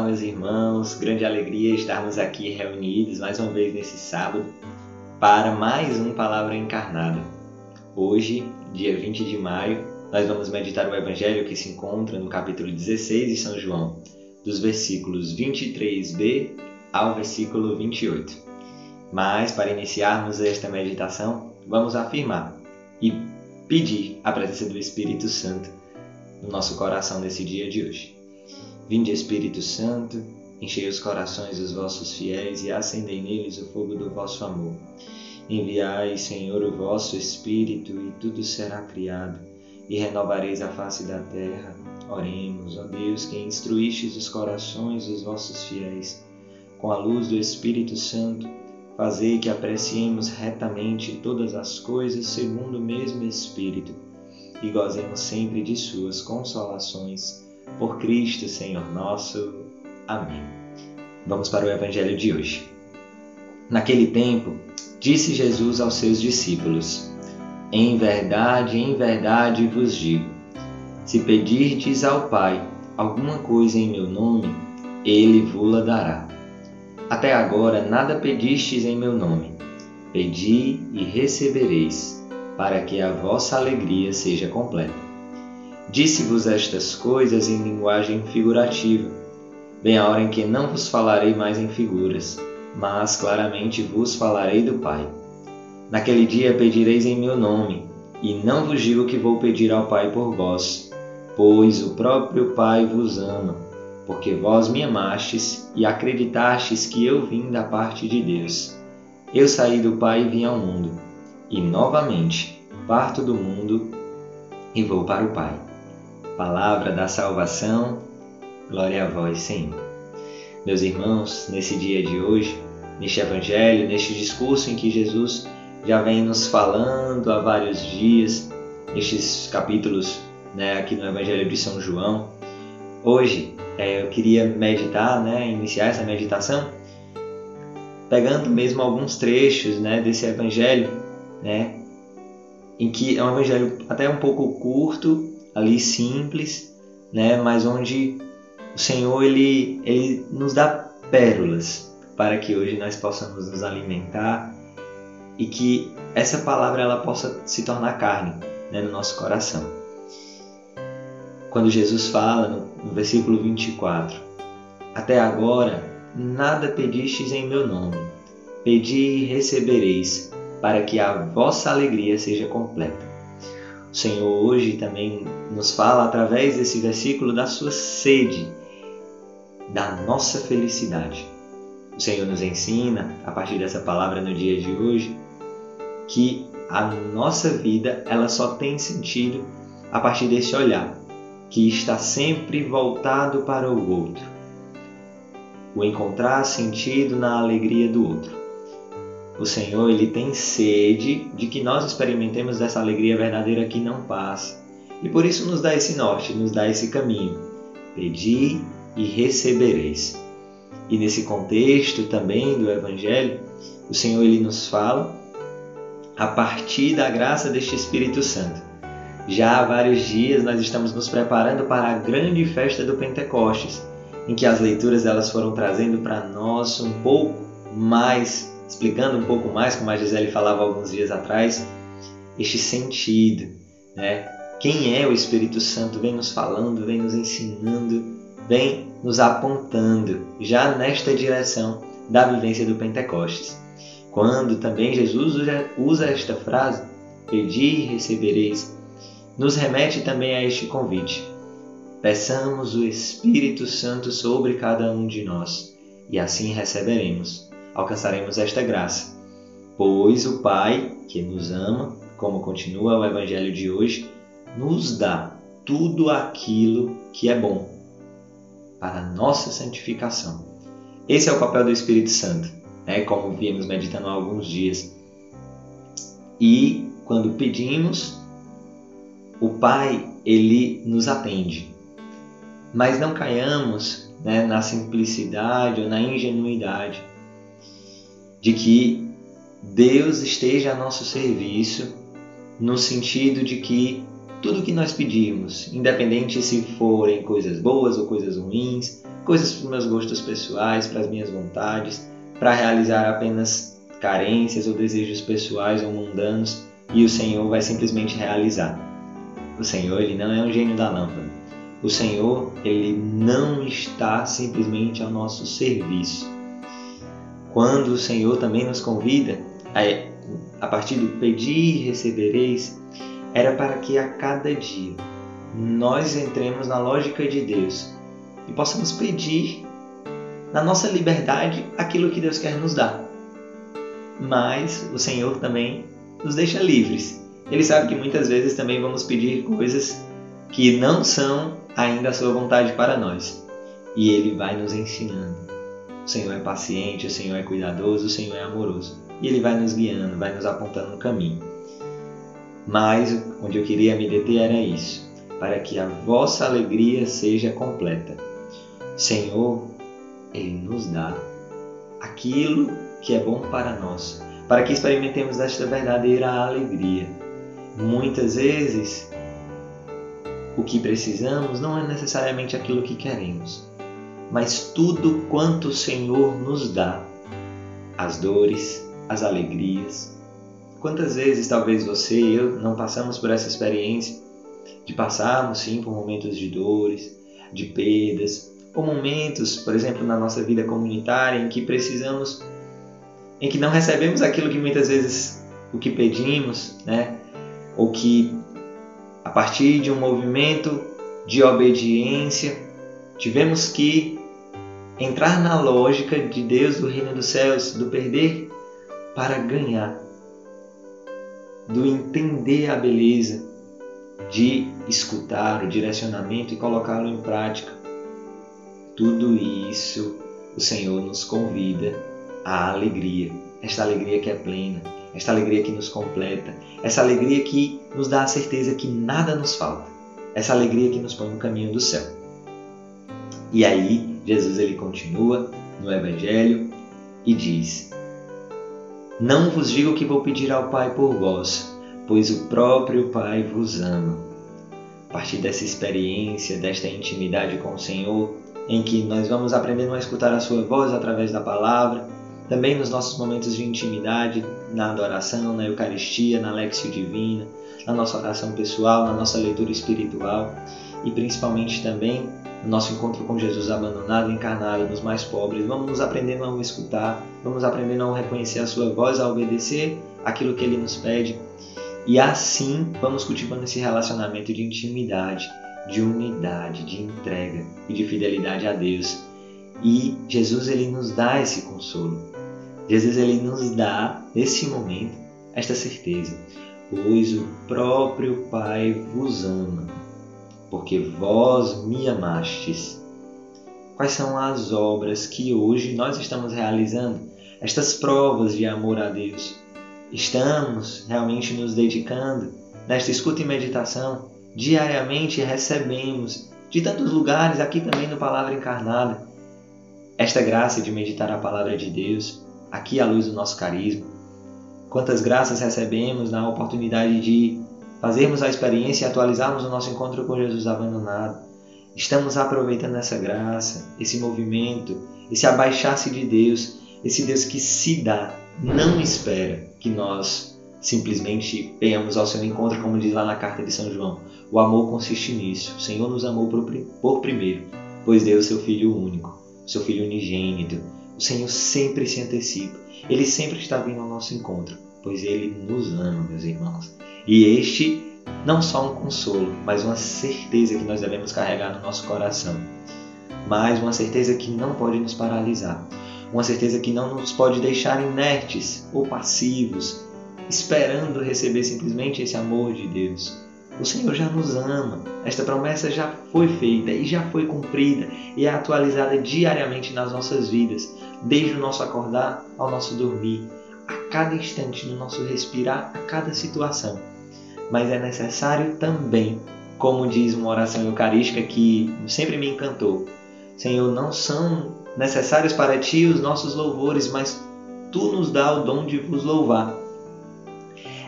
Olá, meus irmãos, grande alegria estarmos aqui reunidos mais uma vez nesse sábado para mais um Palavra Encarnada. Hoje, dia 20 de maio, nós vamos meditar o Evangelho que se encontra no capítulo 16 de São João, dos versículos 23b ao versículo 28. Mas, para iniciarmos esta meditação, vamos afirmar e pedir a presença do Espírito Santo no nosso coração nesse dia de hoje. Vinde, Espírito Santo, enchei os corações dos vossos fiéis e acendei neles o fogo do vosso amor. Enviai, Senhor, o vosso Espírito, e tudo será criado, e renovareis a face da terra. Oremos, ó Deus, que instruístes os corações dos vossos fiéis. Com a luz do Espírito Santo, fazei que apreciemos retamente todas as coisas segundo o mesmo Espírito, e gozemos sempre de suas consolações por Cristo, Senhor nosso. Amém. Vamos para o Evangelho de hoje. Naquele tempo, disse Jesus aos seus discípulos: Em verdade, em verdade vos digo: se pedirdes ao Pai alguma coisa em meu nome, ele vos-la dará. Até agora nada pedistes em meu nome. Pedi e recebereis, para que a vossa alegria seja completa. Disse-vos estas coisas em linguagem figurativa. Vem a hora em que não vos falarei mais em figuras, mas claramente vos falarei do Pai. Naquele dia pedireis em meu nome, e não vos digo que vou pedir ao Pai por vós, pois o próprio Pai vos ama, porque vós me amastes e acreditastes que eu vim da parte de Deus. Eu saí do Pai e vim ao mundo, e novamente parto do mundo e vou para o Pai palavra da salvação. Glória a vós, Senhor. Meus irmãos, nesse dia de hoje, neste evangelho, neste discurso em que Jesus já vem nos falando há vários dias, nestes capítulos né, aqui no Evangelho de São João, hoje é, eu queria meditar, né, iniciar essa meditação, pegando mesmo alguns trechos né, desse Evangelho, né, em que é um Evangelho até um pouco curto, ali simples, né? Mas onde o Senhor ele, ele nos dá pérolas para que hoje nós possamos nos alimentar e que essa palavra ela possa se tornar carne né, no nosso coração. Quando Jesus fala no, no versículo 24: Até agora nada pedistes em meu nome, pedi e recebereis, para que a vossa alegria seja completa. O Senhor hoje também nos fala através desse versículo da sua sede, da nossa felicidade. O Senhor nos ensina, a partir dessa palavra no dia de hoje, que a nossa vida ela só tem sentido a partir desse olhar que está sempre voltado para o outro. O encontrar sentido na alegria do outro. O Senhor ele tem sede de que nós experimentemos dessa alegria verdadeira que não passa. E por isso nos dá esse norte, nos dá esse caminho. Pedi e recebereis. E nesse contexto também do Evangelho, o Senhor ele nos fala a partir da graça deste Espírito Santo. Já há vários dias nós estamos nos preparando para a grande festa do Pentecostes, em que as leituras elas foram trazendo para nós um pouco mais explicando um pouco mais, como a Gisele falava alguns dias atrás, este sentido, né? Quem é o Espírito Santo vem nos falando, vem nos ensinando, vem nos apontando já nesta direção da vivência do Pentecostes. Quando também Jesus usa esta frase, pedi e recebereis, nos remete também a este convite. Peçamos o Espírito Santo sobre cada um de nós e assim receberemos alcançaremos esta graça. Pois o Pai, que nos ama, como continua o Evangelho de hoje, nos dá tudo aquilo que é bom para nossa santificação. Esse é o papel do Espírito Santo, né? como vimos meditando há alguns dias. E quando pedimos, o Pai ele nos atende. Mas não caiamos né, na simplicidade ou na ingenuidade de que Deus esteja a nosso serviço, no sentido de que tudo que nós pedimos, independente se forem coisas boas ou coisas ruins, coisas para os meus gostos pessoais, para as minhas vontades, para realizar apenas carências ou desejos pessoais ou mundanos e o Senhor vai simplesmente realizar. O Senhor, ele não é um gênio da lâmpada. O Senhor, ele não está simplesmente ao nosso serviço. Quando o Senhor também nos convida a, a partir do pedir recebereis, era para que a cada dia nós entremos na lógica de Deus e possamos pedir na nossa liberdade aquilo que Deus quer nos dar. Mas o Senhor também nos deixa livres. Ele sabe que muitas vezes também vamos pedir coisas que não são ainda a sua vontade para nós. E ele vai nos ensinando. O Senhor é paciente, o Senhor é cuidadoso, o Senhor é amoroso. E ele vai nos guiando, vai nos apontando um caminho. Mas onde eu queria me deter era isso, para que a vossa alegria seja completa. Senhor, ele nos dá aquilo que é bom para nós, para que experimentemos esta verdadeira alegria. Muitas vezes, o que precisamos não é necessariamente aquilo que queremos, mas tudo quanto o Senhor nos dá as dores, as alegrias. Quantas vezes talvez você e eu não passamos por essa experiência de passarmos sim por momentos de dores, de perdas, ou momentos, por exemplo, na nossa vida comunitária em que precisamos em que não recebemos aquilo que muitas vezes o que pedimos, né? Ou que a partir de um movimento de obediência tivemos que entrar na lógica de Deus do reino dos céus, do perder para ganhar, do entender a beleza, de escutar o direcionamento e colocá-lo em prática. Tudo isso o Senhor nos convida a alegria, esta alegria que é plena, esta alegria que nos completa, essa alegria que nos dá a certeza que nada nos falta, essa alegria que nos põe no caminho do céu. E aí, Jesus ele continua no Evangelho e diz: Não vos digo que vou pedir ao Pai por vós, pois o próprio Pai vos ama. A partir dessa experiência, desta intimidade com o Senhor, em que nós vamos aprendendo a escutar a Sua voz através da palavra, também nos nossos momentos de intimidade, na adoração, na Eucaristia, na Lexio Divina, na nossa oração pessoal, na nossa leitura espiritual e principalmente também no nosso encontro com Jesus abandonado encarnado nos mais pobres. Vamos aprendendo a escutar, vamos aprendendo a reconhecer a sua voz, a obedecer aquilo que ele nos pede. E assim vamos cultivando esse relacionamento de intimidade, de unidade, de entrega e de fidelidade a Deus. E Jesus ele nos dá esse consolo. Jesus ele nos dá, nesse momento, esta certeza, pois o próprio Pai vos ama, porque vós me amastes. Quais são as obras que hoje nós estamos realizando? Estas provas de amor a Deus. Estamos realmente nos dedicando nesta escuta e meditação? Diariamente recebemos de tantos lugares, aqui também no Palavra Encarnada, esta graça de meditar a palavra de Deus, aqui à luz do nosso carisma. Quantas graças recebemos na oportunidade de fazermos a experiência e atualizarmos o nosso encontro com Jesus abandonado. Estamos aproveitando essa graça, esse movimento, esse abaixar-se de Deus, esse Deus que se dá, não espera que nós simplesmente venhamos ao seu encontro, como diz lá na carta de São João. O amor consiste nisso. O Senhor nos amou por primeiro, pois deu o seu Filho único, o seu Filho unigênito, o Senhor sempre se antecipa. Ele sempre está vindo ao nosso encontro, pois Ele nos ama, meus irmãos. E este não só um consolo, mas uma certeza que nós devemos carregar no nosso coração. Mas uma certeza que não pode nos paralisar. Uma certeza que não nos pode deixar inertes ou passivos, esperando receber simplesmente esse amor de Deus. O Senhor já nos ama. Esta promessa já foi feita e já foi cumprida e é atualizada diariamente nas nossas vidas desde o nosso acordar ao nosso dormir, cada instante, no nosso respirar, a cada situação. Mas é necessário também, como diz uma oração eucarística que sempre me encantou: Senhor, não são necessários para ti os nossos louvores, mas tu nos dá o dom de vos louvar.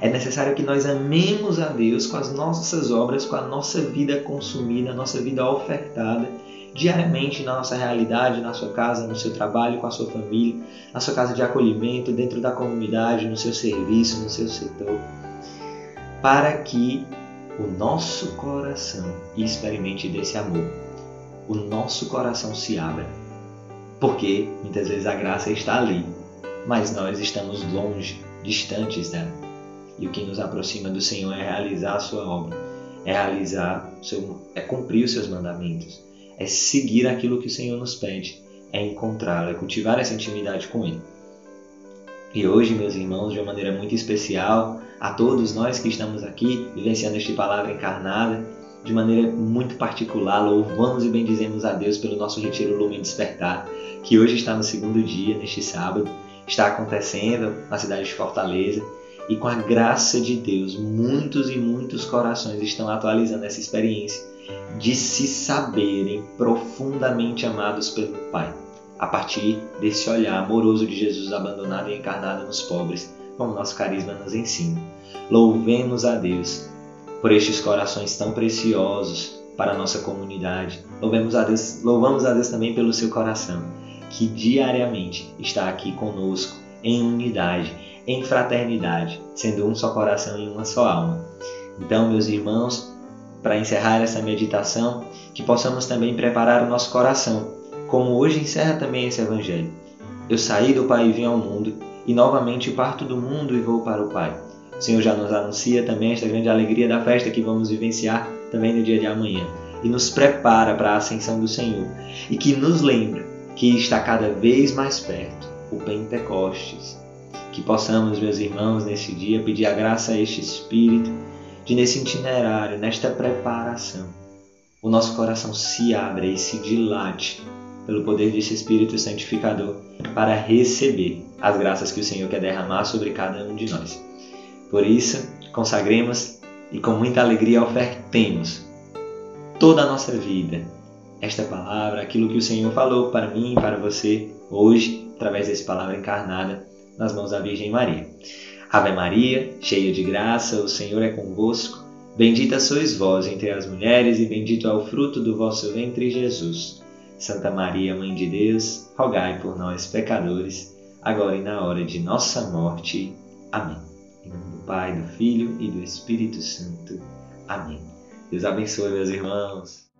É necessário que nós amemos a Deus com as nossas obras, com a nossa vida consumida, a nossa vida ofertada diariamente na nossa realidade, na sua casa, no seu trabalho, com a sua família, na sua casa de acolhimento, dentro da comunidade, no seu serviço, no seu setor, para que o nosso coração experimente desse amor, o nosso coração se abra, porque muitas vezes a graça está ali, mas nós estamos longe, distantes dela. E o que nos aproxima do Senhor é realizar a sua obra, é realizar, seu, é cumprir os seus mandamentos, é seguir aquilo que o Senhor nos pede, é encontrá-lo, é cultivar essa intimidade com Ele. E hoje, meus irmãos, de uma maneira muito especial, a todos nós que estamos aqui vivenciando esta palavra encarnada, de maneira muito particular, louvamos e bendizemos a Deus pelo nosso Retiro Lume Despertar, que hoje está no segundo dia, neste sábado, está acontecendo na cidade de Fortaleza e com a graça de Deus, muitos e muitos corações estão atualizando essa experiência de se saberem profundamente amados pelo Pai, a partir desse olhar amoroso de Jesus abandonado e encarnado nos pobres, como nosso carisma nos ensina. Louvemos a Deus por estes corações tão preciosos para a nossa comunidade. Louvemos a Deus, louvamos a Deus também pelo seu coração, que diariamente está aqui conosco em unidade, em fraternidade, sendo um só coração e uma só alma. Então, meus irmãos, para encerrar essa meditação, que possamos também preparar o nosso coração, como hoje encerra também esse evangelho. Eu saí do Pai e vim ao mundo, e novamente parto do mundo e vou para o Pai. O Senhor já nos anuncia também esta grande alegria da festa que vamos vivenciar também no dia de amanhã e nos prepara para a ascensão do Senhor e que nos lembra que está cada vez mais perto o Pentecostes. Que possamos, meus irmãos, nesse dia pedir a graça a este Espírito de nesse itinerário, nesta preparação, o nosso coração se abra e se dilate pelo poder desse Espírito Santificador para receber as graças que o Senhor quer derramar sobre cada um de nós. Por isso, consagremos e com muita alegria ofertemos toda a nossa vida esta palavra, aquilo que o Senhor falou para mim e para você hoje, através dessa palavra encarnada nas mãos da Virgem Maria. Ave Maria, cheia de graça, o Senhor é convosco. Bendita sois vós entre as mulheres, e bendito é o fruto do vosso ventre, Jesus. Santa Maria, Mãe de Deus, rogai por nós, pecadores, agora e na hora de nossa morte. Amém. Em nome do Pai, do Filho e do Espírito Santo. Amém. Deus abençoe, meus irmãos.